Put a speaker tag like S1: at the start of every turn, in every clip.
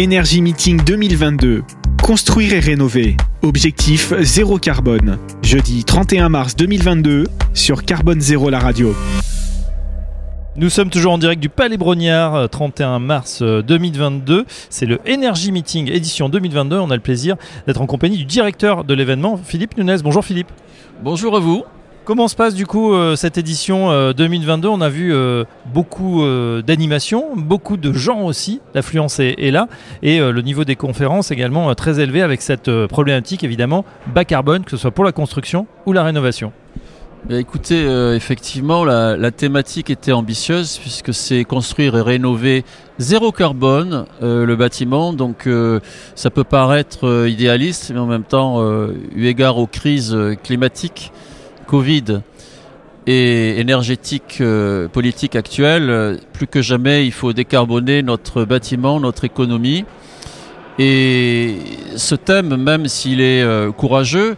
S1: Énergie Meeting 2022. Construire et rénover. Objectif zéro carbone. Jeudi 31 mars 2022 sur Carbone Zéro la radio.
S2: Nous sommes toujours en direct du Palais Brognard, 31 mars 2022. C'est le Energy Meeting édition 2022. On a le plaisir d'être en compagnie du directeur de l'événement, Philippe Nunes. Bonjour Philippe.
S3: Bonjour à vous.
S2: Comment se passe du coup euh, cette édition 2022 euh, On a vu euh, beaucoup d'animations, beaucoup de gens aussi, l'affluence est, là, et le niveau des conférences également très élevé avec cette problématique évidemment bas carbone, que ce soit pour la construction ou la rénovation.
S3: Eh écoutez, effectivement, la, thématique était ambitieuse puisque c'est construire et rénover zéro carbone le bâtiment. Donc ça peut paraître idéaliste, mais en même temps, eu égard aux crises climatiques, Covid et énergétique euh, politique actuelle, euh, plus que jamais, il faut décarboner notre bâtiment, notre économie. Et ce thème, même s'il est euh, courageux,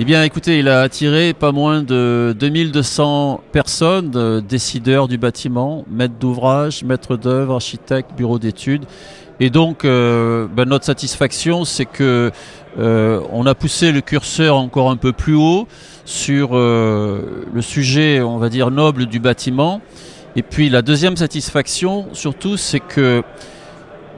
S3: eh bien, écoutez, il a attiré pas moins de 2200 personnes, décideurs du bâtiment, maîtres d'ouvrage, maîtres d'œuvre, architectes, bureaux d'études. Et donc, ben, notre satisfaction, c'est que on a poussé le curseur encore un peu plus haut sur euh, le sujet, on va dire, noble du bâtiment. Et puis la deuxième satisfaction, surtout, c'est que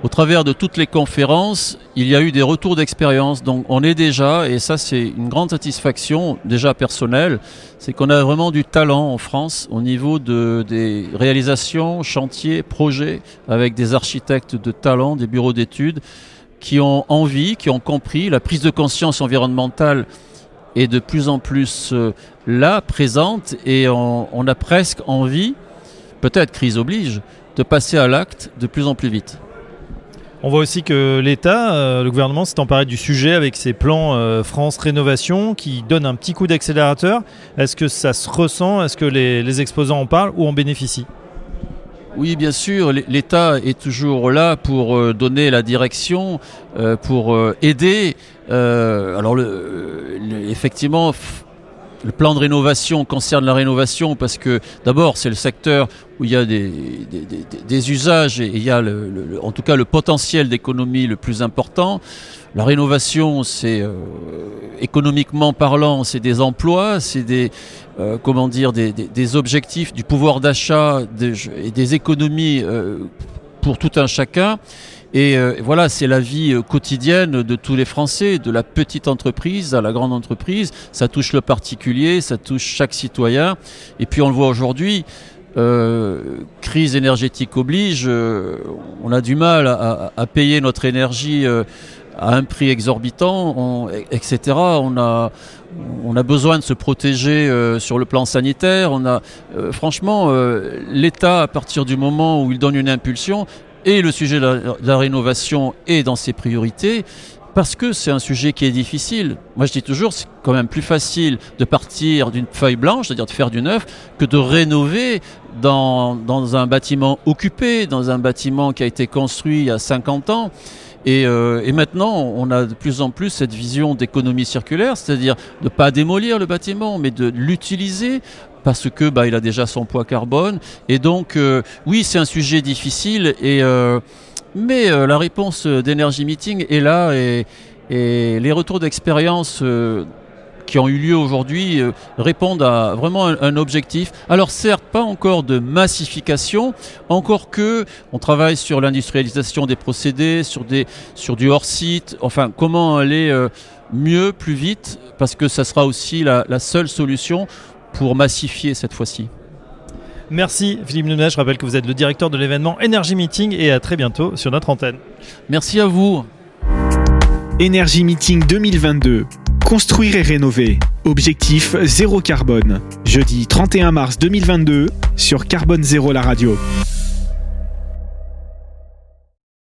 S3: au travers de toutes les conférences, il y a eu des retours d'expérience. Donc on est déjà, et ça c'est une grande satisfaction déjà personnelle, c'est qu'on a vraiment du talent en France au niveau de, des réalisations, chantiers, projets, avec des architectes de talent, des bureaux d'études, qui ont envie, qui ont compris la prise de conscience environnementale est de plus en plus euh, là, présente, et on, a presque envie, peut-être crise oblige, de passer à l'acte de plus en plus vite.
S2: On voit aussi que l'État, euh, le gouvernement s'est emparé du sujet avec ses plans euh, France Rénovation qui donnent un petit coup d'accélérateur. Est-ce que ça se ressent? Est-ce que les, exposants en parlent ou en bénéficient?
S3: Oui, bien sûr, l'État est toujours là pour donner la direction, pour aider. alors, effectivement, le plan de rénovation concerne la rénovation parce que d'abord c'est le secteur où il y a des, usages et il y a le, en tout cas le potentiel d'économie le plus important. La rénovation, c'est euh, économiquement parlant, c'est des emplois, c'est des euh, comment dire des, objectifs du pouvoir d'achat et des économies euh, pour tout un chacun. Et euh, voilà, c'est la vie euh, quotidienne de tous les Français, de la petite entreprise à la grande entreprise. Ça touche le particulier, ça touche chaque citoyen. Et puis on le voit aujourd'hui, euh, crise énergétique oblige, on a du mal à, payer notre énergie à un prix exorbitant, etc. On a, on a besoin de se protéger sur le plan sanitaire. On a, franchement, l'État, à partir du moment où il donne une impulsion, et le sujet de la, rénovation est dans ses priorités parce que c'est un sujet qui est difficile. Moi, je dis toujours, c'est quand même plus facile de partir d'une feuille blanche, c'est-à-dire de faire du neuf, que de rénover dans, un bâtiment occupé, dans un bâtiment qui a été construit il y a 50 ans. Euh, et maintenant, on a de plus en plus cette vision d'économie circulaire, c'est-à-dire de ne pas démolir le bâtiment, mais de l'utiliser parce que bah, il a déjà son poids carbone. Et donc, euh, oui, c'est un sujet difficile. Et, euh, mais euh, la réponse d'Energy Meeting est là et, les retours d'expérience qui ont eu lieu aujourd'hui répondent à vraiment un, objectif. Alors certes, pas encore de massification, encore que on travaille sur l'industrialisation des procédés, sur, des, sur du hors-site, enfin comment aller mieux, plus vite, parce que ça sera aussi la, la seule solution pour massifier cette fois-ci.
S2: Merci Philippe Nunes, je rappelle que vous êtes le directeur de l'événement Energy Meeting et à très bientôt sur notre antenne.
S3: Merci à vous.
S1: Energy Meeting 2022. Construire et rénover. Objectif zéro carbone. Jeudi 31 mars 2022 sur Carbone Zéro la radio.